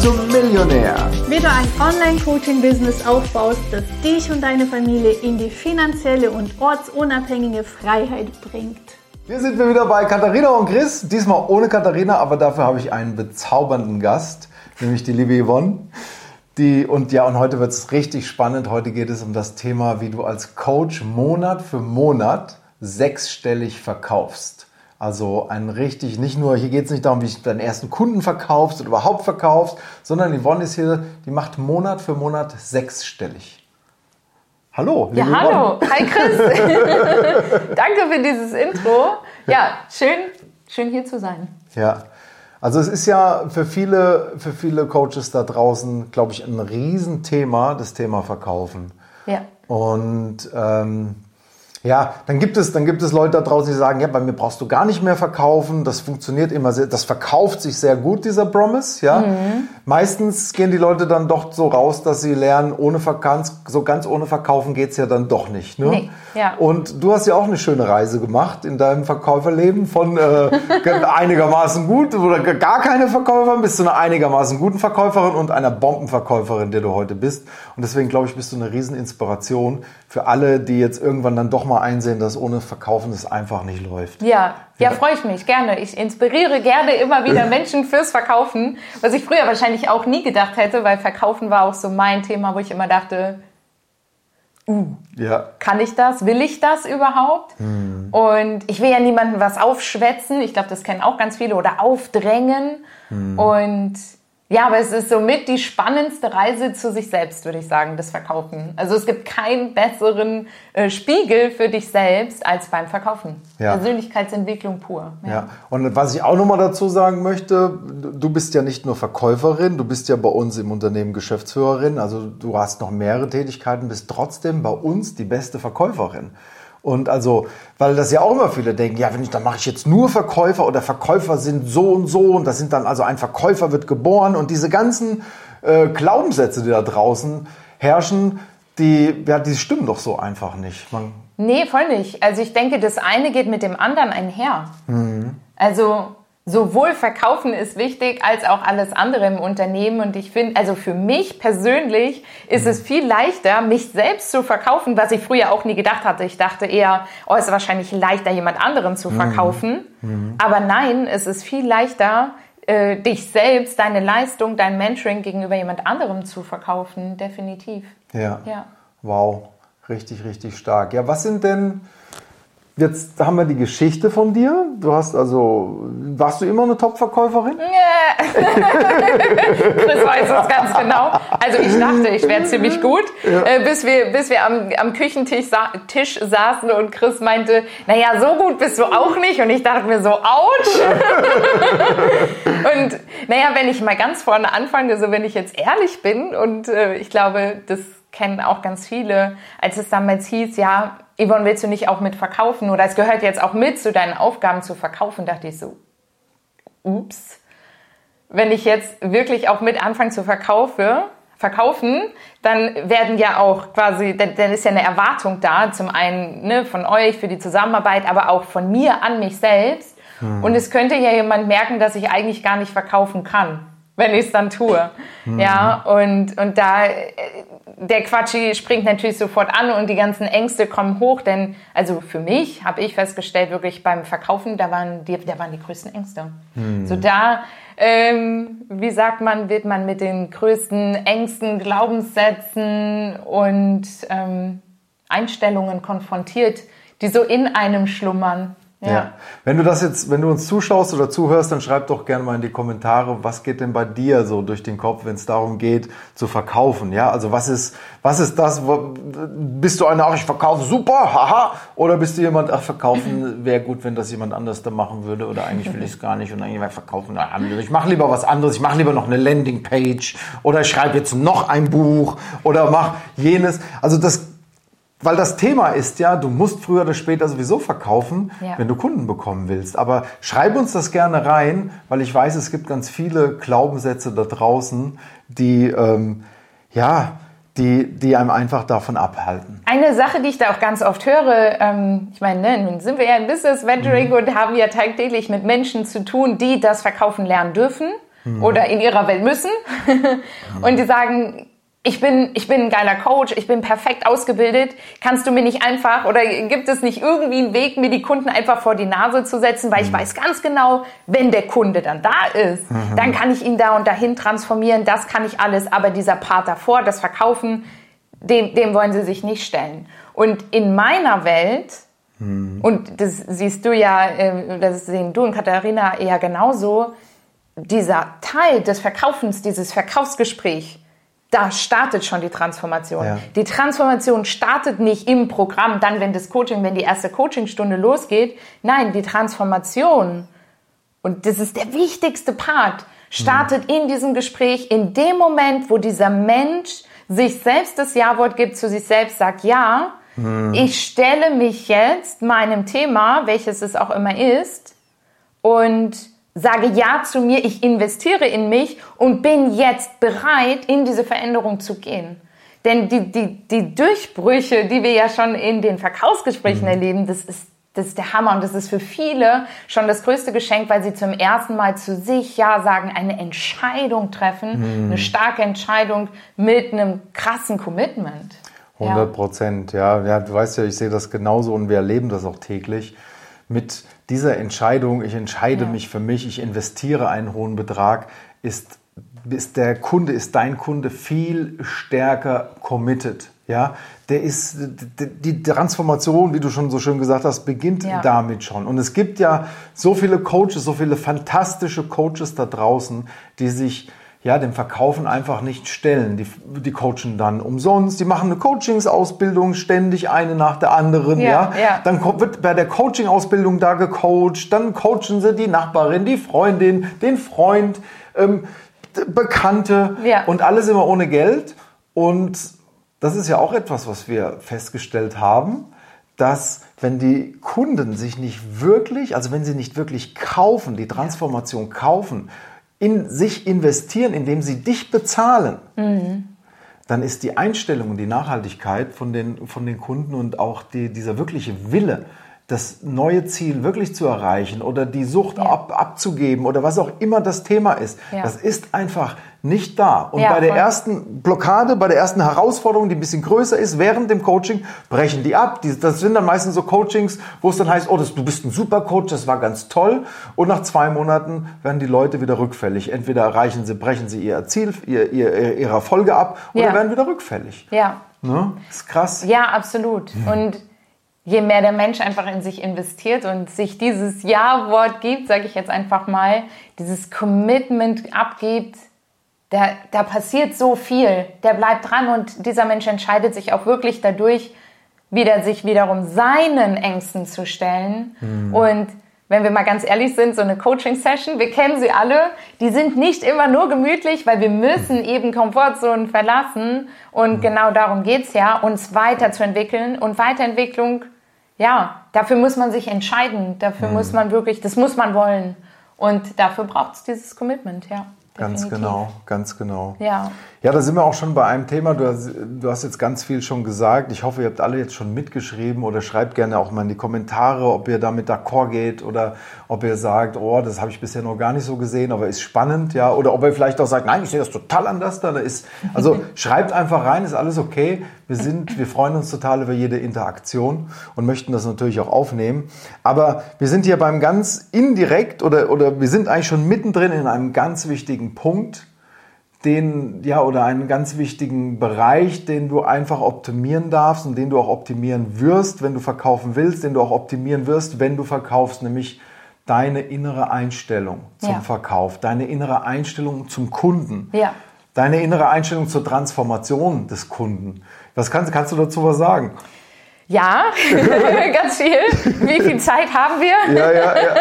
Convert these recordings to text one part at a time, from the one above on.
zum Millionär. Wie du ein Online-Coaching-Business aufbaust, das dich und deine Familie in die finanzielle und ortsunabhängige Freiheit bringt. Hier sind wir wieder bei Katharina und Chris. Diesmal ohne Katharina, aber dafür habe ich einen bezaubernden Gast, nämlich die liebe Yvonne. Die, und ja, und heute wird es richtig spannend. Heute geht es um das Thema, wie du als Coach Monat für Monat sechsstellig verkaufst. Also ein richtig, nicht nur, hier geht es nicht darum, wie du deinen ersten Kunden verkaufst oder überhaupt verkaufst, sondern Yvonne ist hier, die macht Monat für Monat sechsstellig. Hallo. Ja, hallo. Hi Chris. Danke für dieses Intro. Ja, schön, schön hier zu sein. Ja. Also es ist ja für viele, für viele Coaches da draußen, glaube ich, ein Riesenthema, das Thema Verkaufen. Ja. Und ähm, ja, dann gibt es, dann gibt es Leute da draußen, die sagen, ja, bei mir brauchst du gar nicht mehr verkaufen. Das funktioniert immer sehr, das verkauft sich sehr gut, dieser Promise, ja. Mhm. Meistens gehen die Leute dann doch so raus, dass sie lernen, ohne Verkauf, so ganz ohne Verkaufen geht's ja dann doch nicht, ne? Nee, ja. Und du hast ja auch eine schöne Reise gemacht in deinem Verkäuferleben von äh, einigermaßen gut oder gar keine Verkäuferin bis zu einer einigermaßen guten Verkäuferin und einer Bombenverkäuferin, der du heute bist. Und deswegen glaube ich, bist du eine Rieseninspiration für alle, die jetzt irgendwann dann doch mal einsehen, dass ohne Verkaufen es einfach nicht läuft. Ja, ja, freue ich mich gerne. Ich inspiriere gerne immer wieder Menschen fürs Verkaufen, was ich früher wahrscheinlich auch nie gedacht hätte, weil Verkaufen war auch so mein Thema, wo ich immer dachte, uh, ja. kann ich das? Will ich das überhaupt? Hm. Und ich will ja niemandem was aufschwätzen. Ich glaube, das kennen auch ganz viele oder aufdrängen. Hm. Und ja, aber es ist somit die spannendste Reise zu sich selbst, würde ich sagen, das Verkaufen. Also es gibt keinen besseren äh, Spiegel für dich selbst als beim Verkaufen. Ja. Persönlichkeitsentwicklung pur. Ja. ja. Und was ich auch nochmal dazu sagen möchte, du bist ja nicht nur Verkäuferin, du bist ja bei uns im Unternehmen Geschäftsführerin, also du hast noch mehrere Tätigkeiten, bist trotzdem bei uns die beste Verkäuferin. Und also, weil das ja auch immer viele denken, ja, wenn ich, dann mache ich jetzt nur Verkäufer oder Verkäufer sind so und so und das sind dann also ein Verkäufer wird geboren und diese ganzen äh, Glaubenssätze, die da draußen herrschen, die, ja, die stimmen doch so einfach nicht. Man nee, voll nicht. Also ich denke, das eine geht mit dem anderen einher. Mhm. Also sowohl Verkaufen ist wichtig als auch alles andere im Unternehmen. Und ich finde, also für mich persönlich ist es viel leichter, mich selbst zu verkaufen, was ich früher auch nie gedacht hatte. Ich dachte eher, oh, es ist wahrscheinlich leichter, jemand anderen zu verkaufen. Mhm. Aber nein, es ist viel leichter, äh, dich selbst, deine Leistung, dein Mentoring gegenüber jemand anderem zu verkaufen. Definitiv. Ja. ja. Wow. Richtig, richtig stark. Ja, was sind denn Jetzt haben wir die Geschichte von dir. Du hast also, warst du immer eine Top-Verkäuferin? Yeah. Chris weiß das ganz genau. Also ich dachte, ich wäre ziemlich gut, ja. äh, bis wir, bis wir am, am Küchentisch sa Tisch saßen und Chris meinte, naja, so gut bist du auch nicht. Und ich dachte mir so, ouch. und naja, wenn ich mal ganz vorne anfange, so wenn ich jetzt ehrlich bin und äh, ich glaube, das kennen auch ganz viele, als es damals hieß, ja, Yvonne, willst du nicht auch mit verkaufen? Oder es gehört jetzt auch mit zu deinen Aufgaben zu verkaufen, dachte ich so, ups. Wenn ich jetzt wirklich auch mit anfange zu verkaufe, verkaufen, dann werden ja auch quasi, dann, ist ja eine Erwartung da, zum einen ne, von euch für die Zusammenarbeit, aber auch von mir an mich selbst. Hm. Und es könnte ja jemand merken, dass ich eigentlich gar nicht verkaufen kann wenn ich es dann tue. Mhm. Ja, und, und da, äh, der Quatschi springt natürlich sofort an und die ganzen Ängste kommen hoch, denn, also für mich habe ich festgestellt, wirklich beim Verkaufen, da waren die, da waren die größten Ängste. Mhm. So da, ähm, wie sagt man, wird man mit den größten Ängsten, Glaubenssätzen und ähm, Einstellungen konfrontiert, die so in einem schlummern. Ja. ja. Wenn du das jetzt, wenn du uns zuschaust oder zuhörst, dann schreib doch gerne mal in die Kommentare, was geht denn bei dir so durch den Kopf, wenn es darum geht, zu verkaufen? Ja, also was ist, was ist das? Wo, bist du einer, ach, ich verkaufe super, haha, oder bist du jemand, ach, verkaufen wäre gut, wenn das jemand anders da machen würde, oder eigentlich will ich es gar nicht und eigentlich verkaufen, ich mache lieber was anderes, ich mache lieber noch eine Landingpage oder ich schreibe jetzt noch ein Buch oder mach jenes. Also das weil das Thema ist ja, du musst früher oder später sowieso verkaufen, ja. wenn du Kunden bekommen willst. Aber schreib uns das gerne rein, weil ich weiß, es gibt ganz viele Glaubenssätze da draußen, die, ähm, ja, die, die einem einfach davon abhalten. Eine Sache, die ich da auch ganz oft höre, ähm, ich meine, ne, nun sind wir ja im Business Venturing mhm. und haben ja tagtäglich mit Menschen zu tun, die das Verkaufen lernen dürfen mhm. oder in ihrer Welt müssen. und die sagen, ich bin, ich bin ein geiler Coach, ich bin perfekt ausgebildet. Kannst du mir nicht einfach oder gibt es nicht irgendwie einen Weg, mir die Kunden einfach vor die Nase zu setzen, weil ich mhm. weiß ganz genau, wenn der Kunde dann da ist, mhm. dann kann ich ihn da und dahin transformieren, das kann ich alles. Aber dieser Part davor, das Verkaufen, dem, dem wollen sie sich nicht stellen. Und in meiner Welt, mhm. und das siehst du ja, äh, das sehen du und Katharina eher genauso, dieser Teil des Verkaufens, dieses Verkaufsgespräch, da startet schon die Transformation. Ja. Die Transformation startet nicht im Programm, dann, wenn das Coaching, wenn die erste Coachingstunde losgeht. Nein, die Transformation, und das ist der wichtigste Part, startet mhm. in diesem Gespräch, in dem Moment, wo dieser Mensch sich selbst das Ja-Wort gibt, zu sich selbst sagt, ja, mhm. ich stelle mich jetzt meinem Thema, welches es auch immer ist, und sage Ja zu mir, ich investiere in mich und bin jetzt bereit, in diese Veränderung zu gehen. Denn die, die, die Durchbrüche, die wir ja schon in den Verkaufsgesprächen mhm. erleben, das ist, das ist der Hammer und das ist für viele schon das größte Geschenk, weil sie zum ersten Mal zu sich Ja sagen, eine Entscheidung treffen, mhm. eine starke Entscheidung mit einem krassen Commitment. 100 Prozent, ja. ja. Du weißt ja, ich sehe das genauso und wir erleben das auch täglich mit dieser Entscheidung, ich entscheide ja. mich für mich, ich investiere einen hohen Betrag, ist, ist der Kunde, ist dein Kunde viel stärker committed. Ja, der ist, die Transformation, wie du schon so schön gesagt hast, beginnt ja. damit schon. Und es gibt ja so viele Coaches, so viele fantastische Coaches da draußen, die sich ja, dem Verkaufen einfach nicht stellen. Die, die coachen dann umsonst, die machen eine Coachingsausbildung ständig eine nach der anderen, ja. ja. ja. Dann wird bei der Coaching-Ausbildung da gecoacht, dann coachen sie die Nachbarin, die Freundin, den Freund, ähm, Bekannte ja. und alles immer ohne Geld. Und das ist ja auch etwas, was wir festgestellt haben, dass wenn die Kunden sich nicht wirklich, also wenn sie nicht wirklich kaufen, die Transformation kaufen, in sich investieren, indem sie dich bezahlen, mhm. dann ist die Einstellung und die Nachhaltigkeit von den, von den Kunden und auch die, dieser wirkliche Wille, das neue Ziel wirklich zu erreichen oder die Sucht ja. ab, abzugeben oder was auch immer das Thema ist, ja. das ist einfach nicht da. Und ja, bei der voll. ersten Blockade, bei der ersten Herausforderung, die ein bisschen größer ist, während dem Coaching, brechen die ab. das sind dann meistens so Coachings, wo es dann heißt, oh, das, du bist ein super Coach, das war ganz toll. Und nach zwei Monaten werden die Leute wieder rückfällig. Entweder erreichen sie, brechen sie ihr Ziel, ihr, ihr, ihre Erfolge ab oder werden wieder rückfällig. Ja. Ne? Das ist krass. Ja, absolut. Und je mehr der Mensch einfach in sich investiert und sich dieses Ja-Wort gibt, sage ich jetzt einfach mal, dieses Commitment abgibt, da, da passiert so viel. Der bleibt dran und dieser Mensch entscheidet sich auch wirklich dadurch, wieder sich wiederum seinen Ängsten zu stellen. Mhm. Und wenn wir mal ganz ehrlich sind, so eine Coaching-Session, wir kennen sie alle, die sind nicht immer nur gemütlich, weil wir müssen eben Komfortzonen verlassen. Und mhm. genau darum geht's ja, uns weiterzuentwickeln. Und Weiterentwicklung, ja, dafür muss man sich entscheiden. Dafür mhm. muss man wirklich, das muss man wollen. Und dafür braucht es dieses Commitment, ja. Ganz genau, ganz genau. Ja. Ja, da sind wir auch schon bei einem Thema. Du hast, du hast, jetzt ganz viel schon gesagt. Ich hoffe, ihr habt alle jetzt schon mitgeschrieben oder schreibt gerne auch mal in die Kommentare, ob ihr damit d'accord geht oder ob ihr sagt, oh, das habe ich bisher noch gar nicht so gesehen, aber ist spannend, ja. Oder ob ihr vielleicht auch sagt, nein, ich sehe das total anders. Da ist, also schreibt einfach rein, ist alles okay. Wir sind, wir freuen uns total über jede Interaktion und möchten das natürlich auch aufnehmen. Aber wir sind hier beim ganz indirekt oder, oder wir sind eigentlich schon mittendrin in einem ganz wichtigen Punkt den, ja, oder einen ganz wichtigen Bereich, den du einfach optimieren darfst und den du auch optimieren wirst, wenn du verkaufen willst, den du auch optimieren wirst, wenn du verkaufst, nämlich deine innere Einstellung zum ja. Verkauf, deine innere Einstellung zum Kunden, ja. deine innere Einstellung zur Transformation des Kunden. Was kannst, kannst du dazu was sagen? Ja, ganz viel. Wie viel Zeit haben wir? Ja, ja, ja.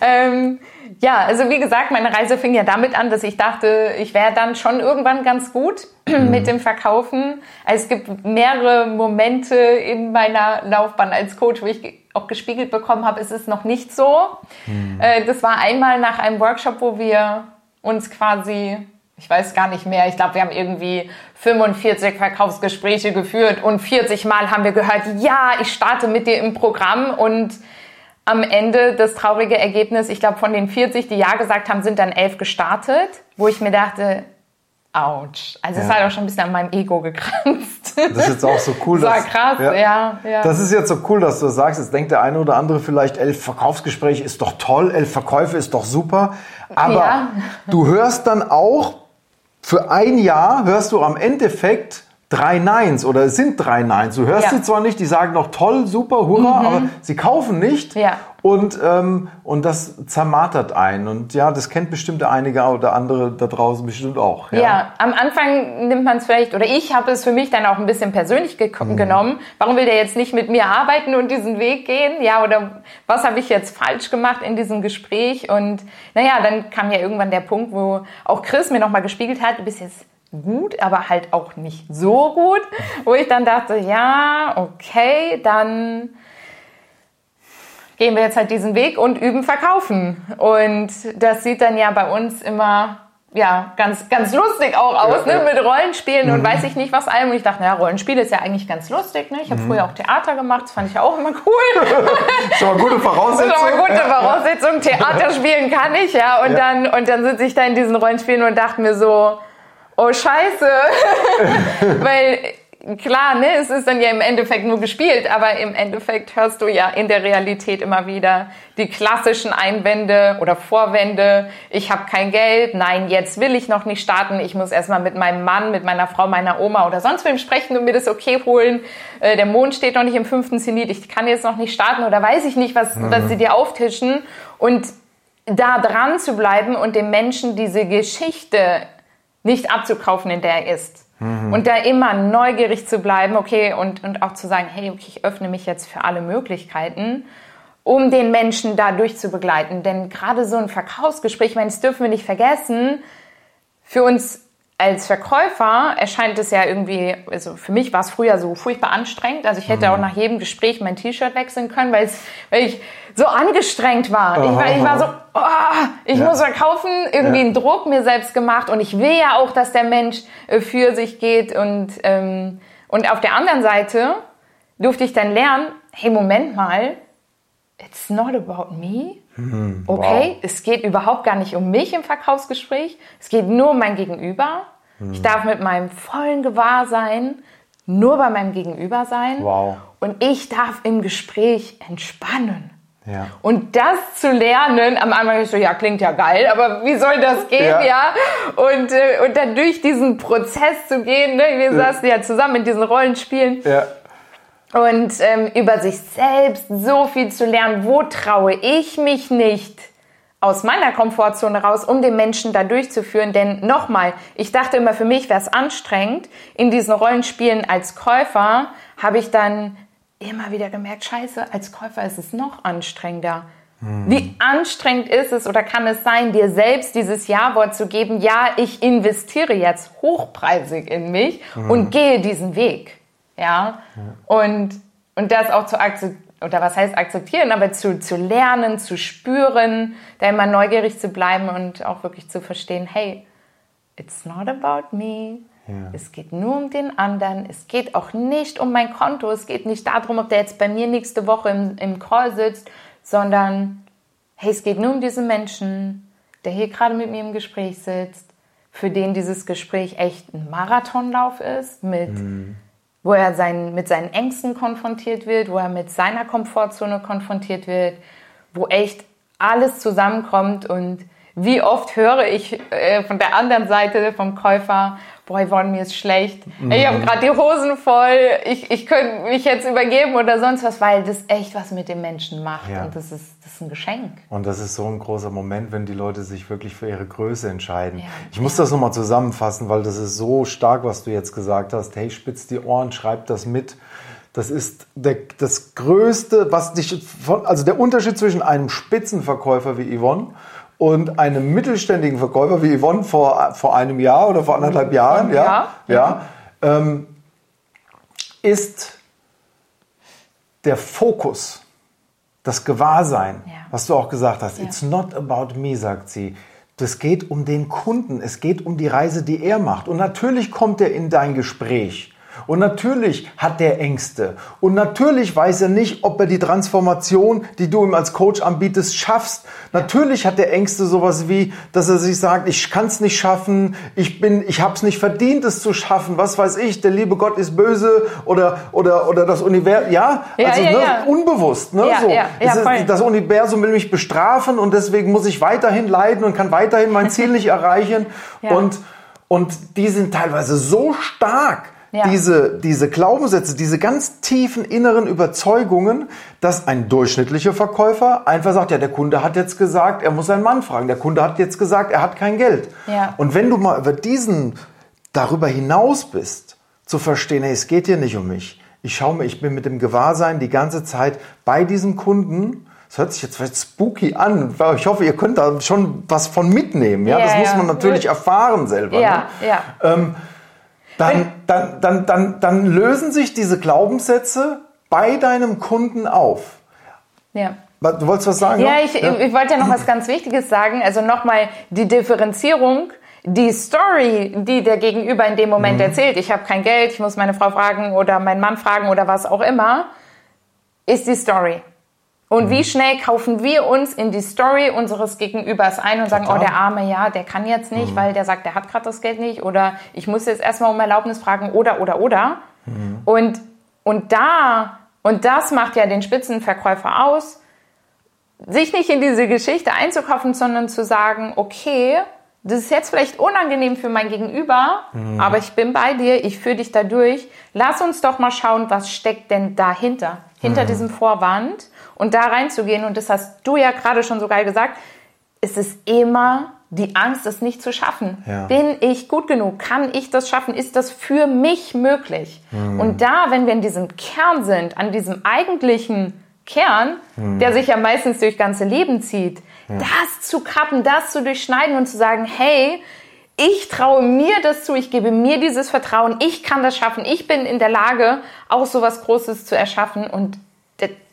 ähm, ja, also wie gesagt, meine Reise fing ja damit an, dass ich dachte, ich wäre dann schon irgendwann ganz gut mhm. mit dem Verkaufen. Also es gibt mehrere Momente in meiner Laufbahn als Coach, wo ich auch gespiegelt bekommen habe, es ist noch nicht so. Mhm. Äh, das war einmal nach einem Workshop, wo wir uns quasi ich weiß gar nicht mehr, ich glaube, wir haben irgendwie 45 Verkaufsgespräche geführt und 40 Mal haben wir gehört, ja, ich starte mit dir im Programm und am Ende das traurige Ergebnis, ich glaube, von den 40, die Ja gesagt haben, sind dann elf gestartet, wo ich mir dachte, Autsch. Also es Ja. hat auch schon ein bisschen an meinem Ego gekranzt. Das ist jetzt auch so cool. Das dass- krass, ja, ja. Das ist jetzt so cool, dass du das sagst. Jetzt denkt der eine oder andere vielleicht, elf Verkaufsgespräche ist doch toll, elf Verkäufe ist doch super. Aber Ja. du hörst dann auch, für ein Jahr hörst du am Endeffekt drei Neins oder es sind drei Neins. Du hörst Ja. Mhm. sie zwar nicht, die sagen noch toll, super, hurra, aber sie kaufen nicht. Ja. Und, ähm, und das zermartert einen. Und ja, das kennt bestimmt einige oder andere da draußen bestimmt auch. Ja. am Anfang nimmt man es vielleicht, oder ich habe es für mich dann auch ein bisschen persönlich ge Mhm. genommen. Warum will der jetzt nicht mit mir arbeiten und diesen Weg gehen? Ja, oder was habe ich jetzt falsch gemacht in diesem Gespräch? Und naja, dann kam ja irgendwann der Punkt, wo auch Chris mir nochmal gespiegelt hat, du bist jetzt gut, aber halt auch nicht so gut, wo ich dann dachte, ja, okay, dann gehen wir jetzt halt diesen Weg und üben verkaufen. Und das sieht dann ja bei uns immer ja, ganz, ganz lustig auch aus, Ja, ne? ja. mit Rollenspielen und weiß ich nicht was allem. Und ich dachte, naja, Rollenspiel ist ja eigentlich ganz lustig. Ne? Ich habe früher auch Theater gemacht, das fand ich auch immer cool. Schon mal gute Das Voraussetzung. ist aber gute Ja, ja. Voraussetzung. Theater spielen kann ich, ja. Und Ja. dann, und dann sitze ich da in diesen Rollenspielen und dachte mir so, oh Scheiße. Weil, klar, ne, es ist dann ja im Endeffekt nur gespielt, aber im Endeffekt hörst du ja in der Realität immer wieder die klassischen Einwände oder Vorwände. Ich habe kein Geld, nein, jetzt will ich noch nicht starten. Ich muss erstmal mit meinem Mann, mit meiner Frau, meiner Oma oder sonst wem sprechen und mir das okay holen. Äh, der Mond steht noch nicht im fünften Zenit, ich kann jetzt noch nicht starten oder weiß ich nicht, was, was sie dir auftischen. Und da dran zu bleiben und dem Menschen diese Geschichte nicht abzukaufen, in der er ist. Und da immer neugierig zu bleiben, okay, und, und auch zu sagen, hey, okay, ich öffne mich jetzt für alle Möglichkeiten, um den Menschen dadurch zu begleiten. Denn gerade so ein Verkaufsgespräch, ich meine, das dürfen wir nicht vergessen, für uns als Verkäufer erscheint es ja irgendwie, also für mich war es früher so furchtbar anstrengend. Also ich hätte Mhm. auch nach jedem Gespräch mein T-Shirt wechseln können, weil, ich so angestrengt war. Ich war, ich war so, oh, ich Ja. muss verkaufen, irgendwie Ja. einen Druck mir selbst gemacht und ich will ja auch, dass der Mensch äh, für sich geht und, ähm, und auf der anderen Seite durfte ich dann lernen, hey, Moment mal, it's not about me. Okay, es geht überhaupt gar nicht um mich im Verkaufsgespräch. Es geht nur um mein Gegenüber. Ich darf mit meinem vollen Gewahrsein nur bei meinem Gegenüber sein. Wow. Und ich darf im Gespräch entspannen. Ja. Und das zu lernen, am Anfang ich so, ja, klingt ja geil, aber wie soll das gehen, Ja. ja? Und, äh, und dann durch diesen Prozess zu gehen, ne? wir saßen ja zusammen in diesen Rollenspielen Ja. Und ähm, über sich selbst so viel zu lernen, wo traue ich mich nicht aus meiner Komfortzone raus, um den Menschen da durchzuführen. Denn nochmal, ich dachte immer, für mich wäre es anstrengend. In diesen Rollenspielen als Käufer habe ich dann immer wieder gemerkt, scheiße, als Käufer ist es noch anstrengender. Wie anstrengend ist es oder kann es sein, dir selbst dieses Ja-Wort zu geben, ja, ich investiere jetzt hochpreisig in mich und gehe diesen Weg. Ja, und, und das auch zu akzeptieren, oder was heißt akzeptieren, aber zu, zu lernen, zu spüren, da immer neugierig zu bleiben und auch wirklich zu verstehen, hey, it's not about me. Es geht nur um den anderen. Es geht auch nicht um mein Konto. Es geht nicht darum, ob der jetzt bei mir nächste Woche im, im Call sitzt, sondern hey, es geht nur um diesen Menschen, der hier gerade mit mir im Gespräch sitzt, für den dieses Gespräch echt ein Marathonlauf ist, mit, wo er sein, mit seinen Ängsten konfrontiert wird, wo er mit seiner Komfortzone konfrontiert wird, wo echt alles zusammenkommt und wie oft höre ich äh, von der anderen Seite vom Käufer, boah, Yvonne, mir ist schlecht. Ich habe gerade die Hosen voll, ich, ich könnte mich jetzt übergeben oder sonst was, weil das echt was mit dem Menschen macht. Ja. Und das ist, das ist ein Geschenk. Und das ist so ein großer Moment, wenn die Leute sich wirklich für ihre Größe entscheiden. Ja. Ich muss das nochmal zusammenfassen, weil das ist so stark, was du jetzt gesagt hast. Hey, spitz die Ohren, schreib das mit. Das ist der, das Größte, was dich von, also der Unterschied zwischen einem Spitzenverkäufer wie Yvonne und einem mittelständigen Verkäufer wie Yvonne vor, vor einem Jahr oder vor anderthalb Jahren, ja, Ja. ja, ähm, ist der Fokus, das Gewahrsein, Ja. was du auch gesagt hast. It's not about me, sagt sie. Das geht um den Kunden. Es geht um die Reise, die er macht. Und natürlich kommt er in dein Gespräch. Und natürlich hat der Ängste. Und natürlich weiß er nicht, ob er die Transformation, die du ihm als Coach anbietest, schaffst. Natürlich hat der Ängste sowas wie, dass er sich sagt, ich kann es nicht schaffen, ich bin, ich habe es nicht verdient, es zu schaffen. Was weiß ich, der liebe Gott ist böse oder oder oder das Universum, ja, Ja, also ja, ne, ja. unbewusst, ne, Ja, so. ja, ist- das Universum will mich bestrafen und deswegen muss ich weiterhin leiden und kann weiterhin mein Ziel nicht erreichen. Und und die sind teilweise so stark, Ja. diese, diese Glaubenssätze, diese ganz tiefen inneren Überzeugungen, dass ein durchschnittlicher Verkäufer einfach sagt, ja, der Kunde hat jetzt gesagt, er muss seinen Mann fragen. Der Kunde hat jetzt gesagt, er hat kein Geld. Ja. Und wenn du mal über diesen, darüber hinaus bist, zu verstehen, hey, es geht hier nicht um mich. Ich schaue mir, ich bin mit dem Gewahrsein die ganze Zeit bei diesem Kunden. Das hört sich jetzt vielleicht spooky an. aber Ich hoffe, ihr könnt da schon was von mitnehmen. Ja, Ja, das muss ja. man natürlich erfahren selber. Ja, ne? ja. Ähm, dann, dann, dann, dann, dann lösen sich diese Glaubenssätze bei deinem Kunden auf. Ja. Du wolltest was sagen? Ja, noch? ich, ich wollte ja noch was ganz Wichtiges sagen. Also nochmal die Differenzierung. Die Story, die der Gegenüber in dem Moment erzählt, ich habe kein Geld, ich muss meine Frau fragen oder meinen Mann fragen oder was auch immer, ist die Story. Und wie schnell kaufen wir uns in die Story unseres Gegenübers ein und sagen, Total. oh, der Arme, ja, der kann jetzt nicht, weil der sagt, der hat gerade das Geld nicht oder ich muss jetzt erstmal um Erlaubnis fragen oder, oder, oder. Und, und da, und das macht ja den Spitzenverkäufer aus, sich nicht in diese Geschichte einzukaufen, sondern zu sagen, okay, das ist jetzt vielleicht unangenehm für mein Gegenüber, aber ich bin bei dir, ich führe dich da durch. Lass uns doch mal schauen, was steckt denn dahinter, hinter diesem Vorwand und da reinzugehen. Und das hast du ja gerade schon so geil gesagt. Es ist immer die Angst, es nicht zu schaffen. Ja. Bin ich gut genug? Kann ich das schaffen? Ist das für mich möglich? Und da, wenn wir in diesem Kern sind, an diesem eigentlichen Kern, der sich ja meistens durch ganze Leben zieht, das zu kappen, das zu durchschneiden und zu sagen, hey, ich traue mir das zu, ich gebe mir dieses Vertrauen, ich kann das schaffen, ich bin in der Lage, auch so was Großes zu erschaffen. Und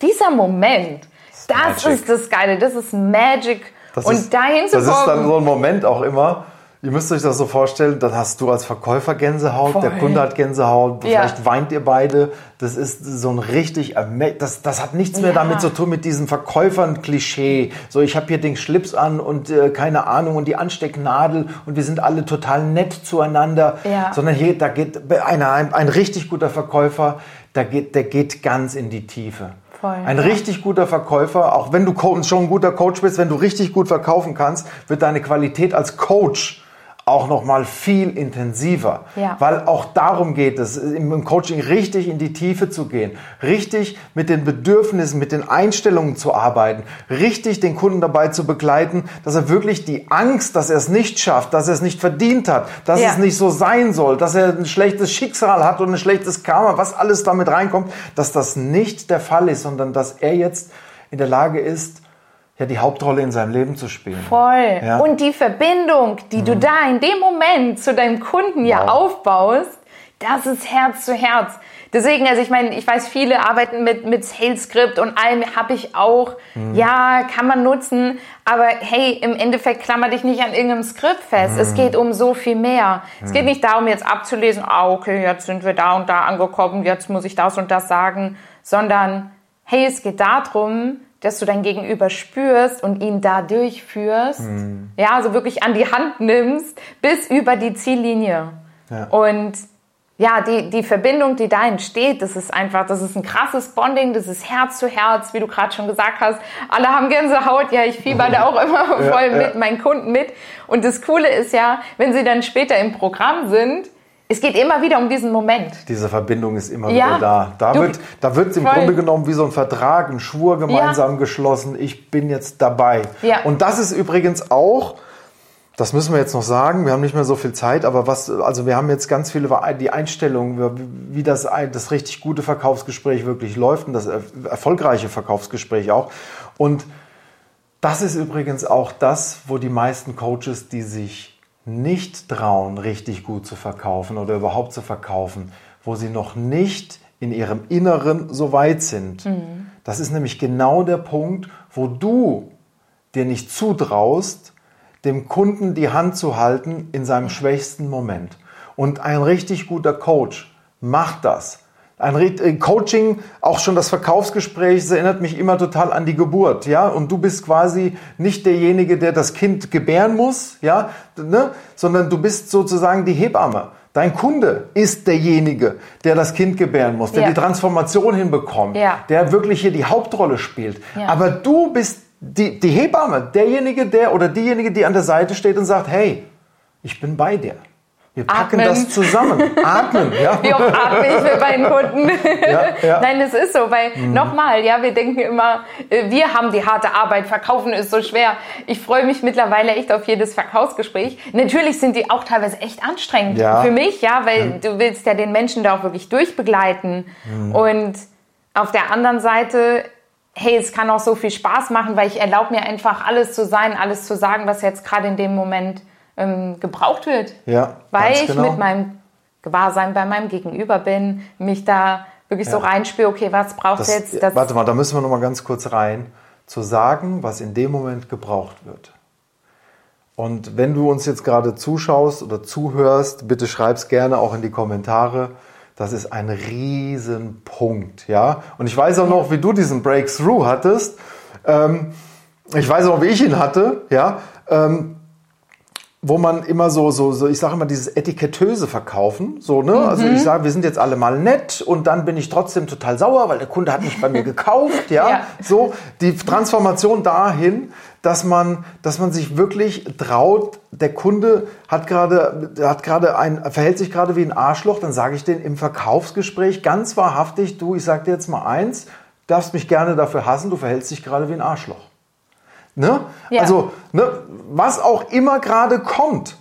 dieser Moment, das Magic. ist das Geile, das ist Magic. Das und ist, dahin zu Das ist dann kommen. so ein Moment auch immer. Ihr müsst euch das so vorstellen, dann hast du als Verkäufer Gänsehaut, Voll. der Kunde hat Gänsehaut, Ja. vielleicht weint ihr beide. Das ist so ein richtig, das, das hat nichts mehr Ja. damit zu tun mit diesem Verkäufern-Klischee. So, ich habe hier den Schlips an und äh, keine Ahnung und die Anstecknadel und wir sind alle total nett zueinander. Ja. Sondern hier, da geht einer, ein, ein richtig guter Verkäufer, da geht, der geht ganz in die Tiefe. Voll, ein ja. richtig guter Verkäufer, auch wenn du schon ein guter Coach bist, wenn du richtig gut verkaufen kannst, wird deine Qualität als Coach auch noch mal viel intensiver, Ja. weil auch darum geht es, im Coaching richtig in die Tiefe zu gehen, richtig mit den Bedürfnissen, mit den Einstellungen zu arbeiten, richtig den Kunden dabei zu begleiten, dass er wirklich die Angst, dass er es nicht schafft, dass er es nicht verdient hat, dass Ja. es nicht so sein soll, dass er ein schlechtes Schicksal hat und ein schlechtes Karma, was alles damit reinkommt, dass das nicht der Fall ist, sondern dass er jetzt in der Lage ist, ja, die Hauptrolle in seinem Leben zu spielen. Voll. Ja. Mhm. Und die Verbindung, die du da in dem Moment zu deinem Kunden ja Wow. aufbaust, das ist Herz zu Herz. Deswegen, also ich meine, ich weiß, viele arbeiten mit, mit Sales Script und allem habe ich auch. Mhm. Ja, kann man nutzen. Aber hey, im Endeffekt klammer dich nicht an irgendeinem Skript fest. Mhm. Es geht um so viel mehr. Es geht nicht darum, jetzt abzulesen, ah, okay, jetzt sind wir da und da angekommen, jetzt muss ich das und das sagen, sondern hey, es geht darum, dass du dein Gegenüber spürst und ihn da durchführst. Ja, also wirklich an die Hand nimmst bis über die Ziellinie. Ja. Und ja, die, die Verbindung, die da entsteht, das ist einfach, das ist ein krasses Bonding, das ist Herz zu Herz, wie du gerade schon gesagt hast. Alle haben Gänsehaut, ja, ich fieber da auch immer voll ja. mit meinen Kunden mit. Und das Coole ist ja, wenn sie dann später im Programm sind, es geht immer wieder um diesen Moment. Diese Verbindung ist immer Ja. wieder da. Da Du- wird, da wird im voll. Grunde genommen wie so ein Vertrag, ein Schwur gemeinsam geschlossen. Ich bin jetzt dabei. Ja. Und das ist übrigens auch, das müssen wir jetzt noch sagen, wir haben nicht mehr so viel Zeit, aber was, also wir haben jetzt ganz viele die Einstellungen, wie das, das richtig gute Verkaufsgespräch wirklich läuft und das er- erfolgreiche Verkaufsgespräch auch. Und das ist übrigens auch das, wo die meisten Coaches, die sich nicht trauen, richtig gut zu verkaufen oder überhaupt zu verkaufen, wo sie noch nicht in ihrem Inneren so weit sind. Das ist nämlich genau der Punkt, wo du dir nicht zutraust, dem Kunden die Hand zu halten in seinem schwächsten Moment. Und ein richtig guter Coach Mach das. Ein äh, Coaching, auch schon das Verkaufsgespräch, das erinnert mich immer total an die Geburt, ja. Und du bist quasi nicht derjenige, der das Kind gebären muss, ja, ne? sondern du bist sozusagen die Hebamme. Dein Kunde ist derjenige, der das Kind gebären muss, der ja. die Transformation hinbekommt, ja. der wirklich hier die Hauptrolle spielt. Ja. Aber du bist die, die Hebamme, derjenige, der oder diejenige, die an der Seite steht und sagt, hey, ich bin bei dir. Wir packen Atmen. das zusammen. Atmen, ja. Wie oft atme ich mit meinen Kunden? Ja, ja. Nein, es ist so, weil mhm. nochmal, ja, wir denken immer, äh, wir haben die harte Arbeit, verkaufen ist so schwer. Ich freue mich mittlerweile echt auf jedes Verkaufsgespräch. Natürlich sind die auch teilweise echt anstrengend ja. für mich, ja, weil mhm. du willst ja den Menschen da auch wirklich durchbegleiten. Mhm. Und auf der anderen Seite hey, es kann auch so viel Spaß machen, weil ich erlaube mir einfach alles zu sein, alles zu sagen, was jetzt gerade in dem Moment ähm, gebraucht wird. Ja, weil ich genau. mit meinem Gewahrsein bei meinem Gegenüber bin, mich da wirklich ja. so reinspüre, okay, was braucht das, jetzt? Das warte mal, da müssen wir noch mal ganz kurz rein, zu sagen, was in dem Moment gebraucht wird. Und wenn du uns jetzt gerade zuschaust oder zuhörst, bitte schreib es gerne auch in die Kommentare. Das ist ein Riesenpunkt, ja. Und ich weiß auch noch, wie du diesen Breakthrough hattest. Ähm, ich weiß auch, wie ich ihn hatte, ja. Ähm, wo man immer so, so, so ich sage immer dieses Etikettöse verkaufen, so, ne? Also mhm. Also ich sage, wir sind jetzt alle mal nett und dann bin ich trotzdem total sauer, weil der Kunde hat nicht bei mir gekauft, ja? ja? So, die Transformation dahin, dass man, dass man sich wirklich traut, der Kunde hat gerade, hat gerade ein, verhält sich gerade wie ein Arschloch, dann sage ich den im Verkaufsgespräch ganz wahrhaftig, du, ich sag dir jetzt mal eins, darfst mich gerne dafür hassen, du verhältst dich gerade wie ein Arschloch. Ne? Ja. Also, ne, was auch immer gerade kommt,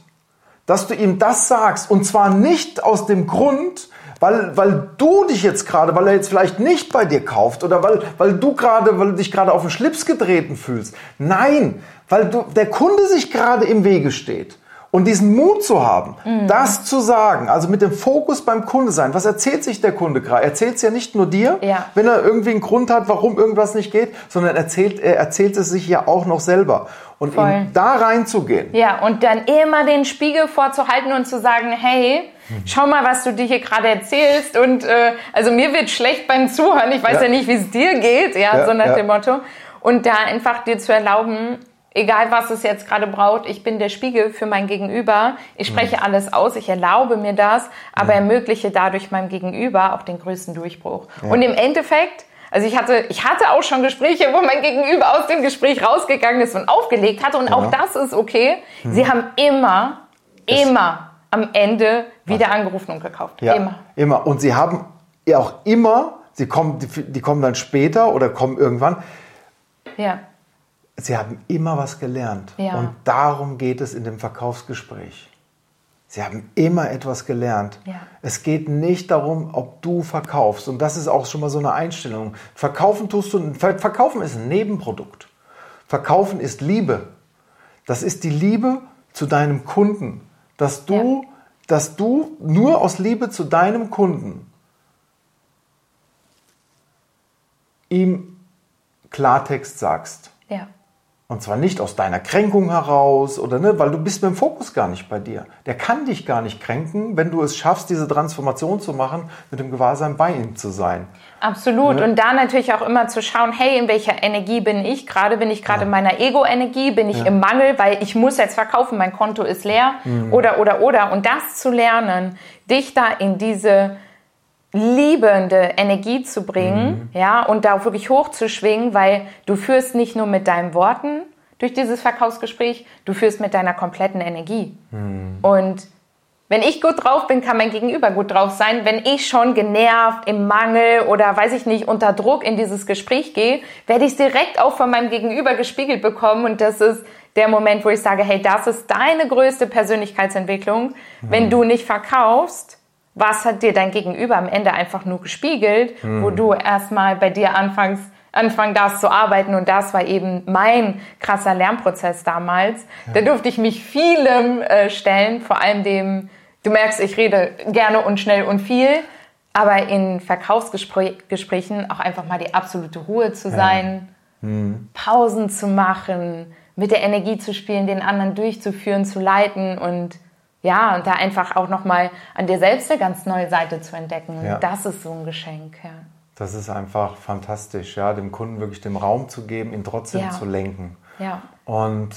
dass du ihm das sagst. Und zwar nicht aus dem Grund, weil, weil du dich jetzt gerade, weil er jetzt vielleicht nicht bei dir kauft oder weil, weil du gerade, weil du dich gerade auf den Schlips getreten fühlst. Nein, weil du, der Kunde sich gerade im Wege steht. Und diesen Mut zu haben, mhm. das zu sagen, also mit dem Fokus beim Kunde sein. Was erzählt sich der Kunde gerade? Erzählt es ja nicht nur dir, ja. wenn er irgendwie einen Grund hat, warum irgendwas nicht geht, sondern erzählt, er erzählt es sich ja auch noch selber. Und da reinzugehen. Ja, und dann immer den Spiegel vorzuhalten und zu sagen, hey, schau mal, was du dir hier gerade erzählst. Und äh, also mir wird schlecht beim Zuhören. Ich weiß ja, ja nicht, wie es dir geht, ja, ja so nach ja. dem Motto. Und da einfach dir zu erlauben, egal was es jetzt gerade braucht, ich bin der Spiegel für mein Gegenüber. Ich spreche mhm. alles aus, ich erlaube mir das, aber mhm. ermögliche dadurch meinem Gegenüber auch den größten Durchbruch. Ja. Und im Endeffekt, also ich hatte, ich hatte auch schon Gespräche, wo mein Gegenüber aus dem Gespräch rausgegangen ist und aufgelegt hatte und ja. auch das ist okay. Mhm. Sie haben immer, das immer am Ende wieder was? angerufen und gekauft. Ja, immer. Immer. Und sie haben ja auch immer, sie kommen, die, die kommen dann später oder kommen irgendwann. Ja Sie haben immer was gelernt. Ja. Und darum geht es in dem Verkaufsgespräch. Sie haben immer etwas gelernt. Ja. Es geht nicht darum, ob du verkaufst. Und das ist auch schon mal so eine Einstellung. Verkaufen tust du, verkaufen ist ein Nebenprodukt. Verkaufen ist Liebe. Das ist die Liebe zu deinem Kunden. Dass du, ja. dass du nur aus Liebe zu deinem Kunden ihm Klartext sagst. Und zwar nicht aus deiner Kränkung heraus oder ne, weil du bist mit dem Fokus gar nicht bei dir. Der kann dich gar nicht kränken, wenn du es schaffst, diese Transformation zu machen, mit dem Gewahrsein bei ihm zu sein. Absolut. Ne? Und da natürlich auch immer zu schauen, hey, in welcher Energie bin ich gerade? Bin ich gerade ja. in meiner Ego-Energie? Bin ich ja. im Mangel, weil ich muss jetzt verkaufen, mein Konto ist leer? Mhm. Oder, oder, oder. Und das zu lernen, dich da in diese liebende Energie zu bringen, mhm. ja, und da auch wirklich hochzuschwingen, weil du führst nicht nur mit deinen Worten durch dieses Verkaufsgespräch, du führst mit deiner kompletten Energie. Mhm. Und wenn ich gut drauf bin, kann mein Gegenüber gut drauf sein. Wenn ich schon genervt, im Mangel oder weiß ich nicht, unter Druck in dieses Gespräch gehe, werde ich es direkt auch von meinem Gegenüber gespiegelt bekommen. Und das ist der Moment, wo ich sage, hey, das ist deine größte Persönlichkeitsentwicklung. Mhm. Wenn du nicht verkaufst, was hat dir dein Gegenüber am Ende einfach nur gespiegelt, mhm. wo du erstmal bei dir anfängst, anfangen darfst zu arbeiten und das war eben mein krasser Lernprozess damals. Ja. Da durfte ich mich vielem äh, stellen, vor allem dem, du merkst, ich rede gerne und schnell und viel, aber in Verkaufsgesprächen auch einfach mal die absolute Ruhe zu sein, ja. mhm. Pausen zu machen, mit der Energie zu spielen, den anderen durchzuführen, zu leiten und ja, und da einfach auch nochmal an dir selbst eine ganz neue Seite zu entdecken. Ja. Das ist so ein Geschenk, ja. Das ist einfach fantastisch, ja, dem Kunden wirklich den Raum zu geben, ihn trotzdem Ja. zu lenken. Ja. Und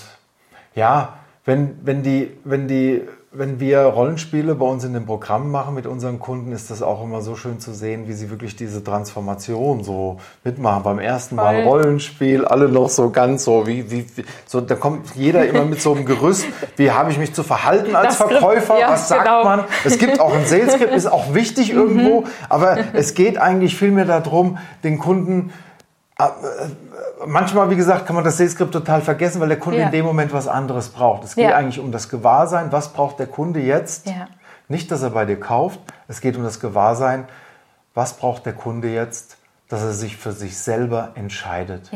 ja, wenn, wenn, die, wenn, die, wenn wir Rollenspiele bei uns in dem Programm machen mit unseren Kunden, ist das auch immer so schön zu sehen, wie sie wirklich diese Transformation so mitmachen. Beim ersten Mal Voll. Rollenspiel, alle noch so ganz so, wie, wie, so, da kommt jeder immer mit so einem Gerüst, wie habe ich mich zu verhalten als Das Verkäufer, ja, was sagt genau. man? Es gibt auch ein Sales Script, ist auch wichtig irgendwo, aber es geht eigentlich vielmehr darum, den Kunden manchmal, wie gesagt, kann man das Sales-Skript total vergessen, weil der Kunde Ja. in dem Moment was anderes braucht. Es geht Ja. eigentlich um das Gewahrsein. Was braucht der Kunde jetzt? Ja. Nicht, dass er bei dir kauft. Es geht um das Gewahrsein. Was braucht der Kunde jetzt? Dass er sich für sich selber entscheidet.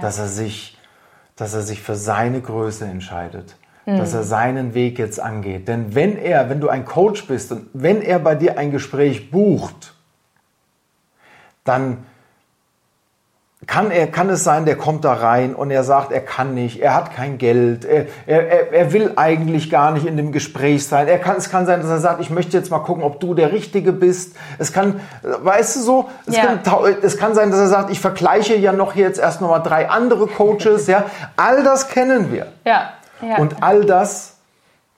Dass er sich, dass er sich für seine Größe entscheidet. Mhm. Dass er seinen Weg jetzt angeht. Denn wenn er, wenn du ein Coach bist und wenn er bei dir ein Gespräch bucht, dann kann, er, kann es sein, der kommt da rein und er sagt, er kann nicht, er hat kein Geld, er, er, er- will eigentlich gar nicht in dem Gespräch sein. Er kann, es kann sein, dass er sagt, ich möchte jetzt mal gucken, ob du der Richtige bist. Es kann, weißt du so, es, Ja. kann, es kann sein, dass er sagt, ich vergleiche ja noch jetzt erst noch mal drei andere Coaches. Ja, all das kennen wir. Ja. ja. Und all das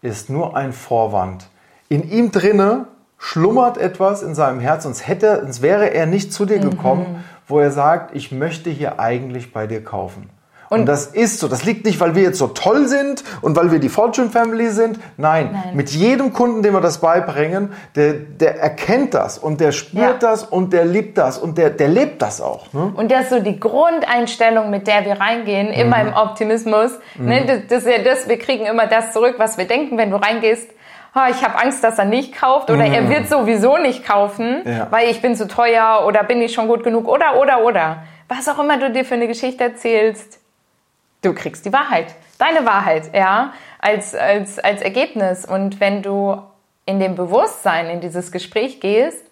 ist nur ein Vorwand. In ihm drinne schlummert etwas in seinem Herz, sonst hätte, sonst wäre er nicht zu dir gekommen, wo er sagt, ich möchte hier eigentlich bei dir kaufen. Und, das ist so. Das liegt nicht, weil wir jetzt so toll sind und weil wir die Fortune Family sind. Nein, Nein. mit jedem Kunden, dem wir das beibringen, der, der erkennt das und der spürt Ja. das und der liebt das und der, der lebt das auch. Ne? Und das ist so die Grundeinstellung, mit der wir reingehen, immer Mhm. im Optimismus. Ne, das, das ist ja das, wir kriegen immer das zurück, was wir denken, wenn du reingehst. "Ah, Ich habe Angst, dass er nicht kauft oder er wird sowieso nicht kaufen, Mhm. Ja. weil ich bin zu teuer oder bin ich schon gut genug oder oder oder. Was auch immer du dir für eine Geschichte erzählst, du kriegst die Wahrheit, deine Wahrheit, ja, als, als, als Ergebnis. Und wenn du in dem Bewusstsein in dieses Gespräch gehst,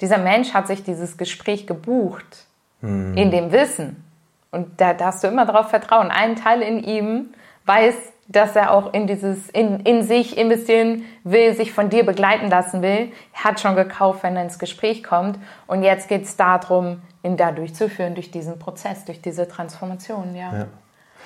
dieser Mensch hat sich dieses Gespräch gebucht, in dem Wissen. Und da darfst du immer darauf vertrauen. Ein Teil in ihm weiß, dass er auch in dieses, in, in sich investieren will, sich von dir begleiten lassen will. Hat schon gekauft, wenn er ins Gespräch kommt. Und jetzt geht es darum, ihn da durchzuführen, durch diesen Prozess, durch diese Transformation, ja. Ja.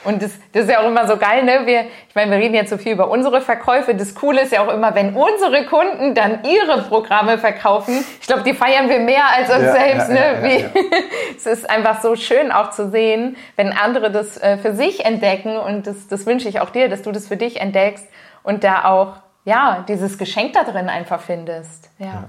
Und das, das ist ja auch immer so geil, ne? Wir, ich meine, wir reden jetzt so viel über unsere Verkäufe. Das Coole ist ja auch immer, wenn unsere Kunden dann ihre Programme verkaufen. Ich glaube, die feiern wir mehr als uns Ja, selbst, ja, ne? ja, es ist einfach so schön auch zu sehen, wenn andere das äh, für sich entdecken. Und das, das wünsche ich auch dir, dass du das für dich entdeckst und da auch, ja, dieses Geschenk da drin einfach findest. Ja.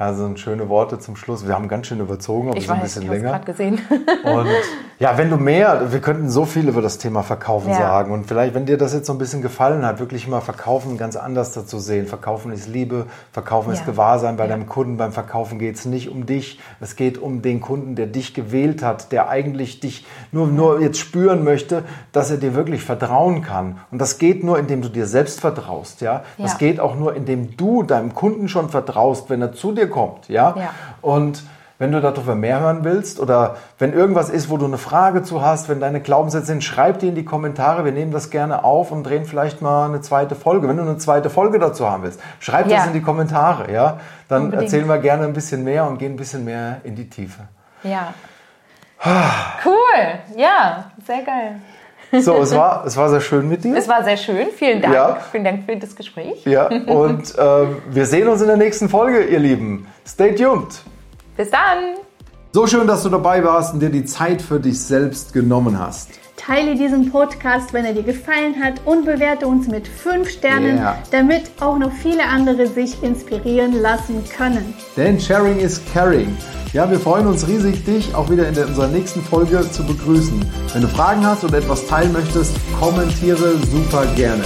Ja, so schöne Worte zum Schluss. Wir haben ganz schön überzogen, aber Ich so ein weiß, bisschen ich länger. gerade gesehen. Und ja, wenn du mehr, wir könnten so viel über das Thema Verkaufen Ja. sagen. Und vielleicht, wenn dir das jetzt so ein bisschen gefallen hat, wirklich mal Verkaufen ganz anders dazu sehen. Verkaufen ist Liebe, Verkaufen ist Ja. Gewahrsein. Bei Ja. deinem Kunden beim Verkaufen geht es nicht um dich. Es geht um den Kunden, der dich gewählt hat, der eigentlich dich nur, nur jetzt spüren möchte, dass er dir wirklich vertrauen kann. Und das geht nur, indem du dir selbst vertraust. Ja? Das geht auch nur, indem du deinem Kunden schon vertraust, wenn er zu dir kommt. Ja? Ja. Und wenn du darüber mehr hören willst oder wenn irgendwas ist, wo du eine Frage zu hast, wenn deine Glaubenssätze sind, schreib die in die Kommentare. Wir nehmen das gerne auf und drehen vielleicht mal eine zweite Folge. Wenn du eine zweite Folge dazu haben willst, schreib Ja. das in die Kommentare. Ja? Dann Unbedingt. erzählen wir gerne ein bisschen mehr und gehen ein bisschen mehr in die Tiefe. Ja. Cool. Ja, sehr geil. So, es war, es war sehr schön mit dir. Es war sehr schön. Vielen Dank. Ja. Vielen Dank für das Gespräch. Ja, und ähm, wir sehen uns in der nächsten Folge, ihr Lieben. Stay tuned. Bis dann. So schön, dass du dabei warst und dir die Zeit für dich selbst genommen hast. Teile diesen Podcast, wenn er dir gefallen hat und bewerte uns mit 5 Sternen, Ja. damit auch noch viele andere sich inspirieren lassen können. Denn Sharing is Caring. Ja, wir freuen uns riesig, dich auch wieder in unserer nächsten Folge zu begrüßen. Wenn du Fragen hast oder etwas teilen möchtest, kommentiere super gerne.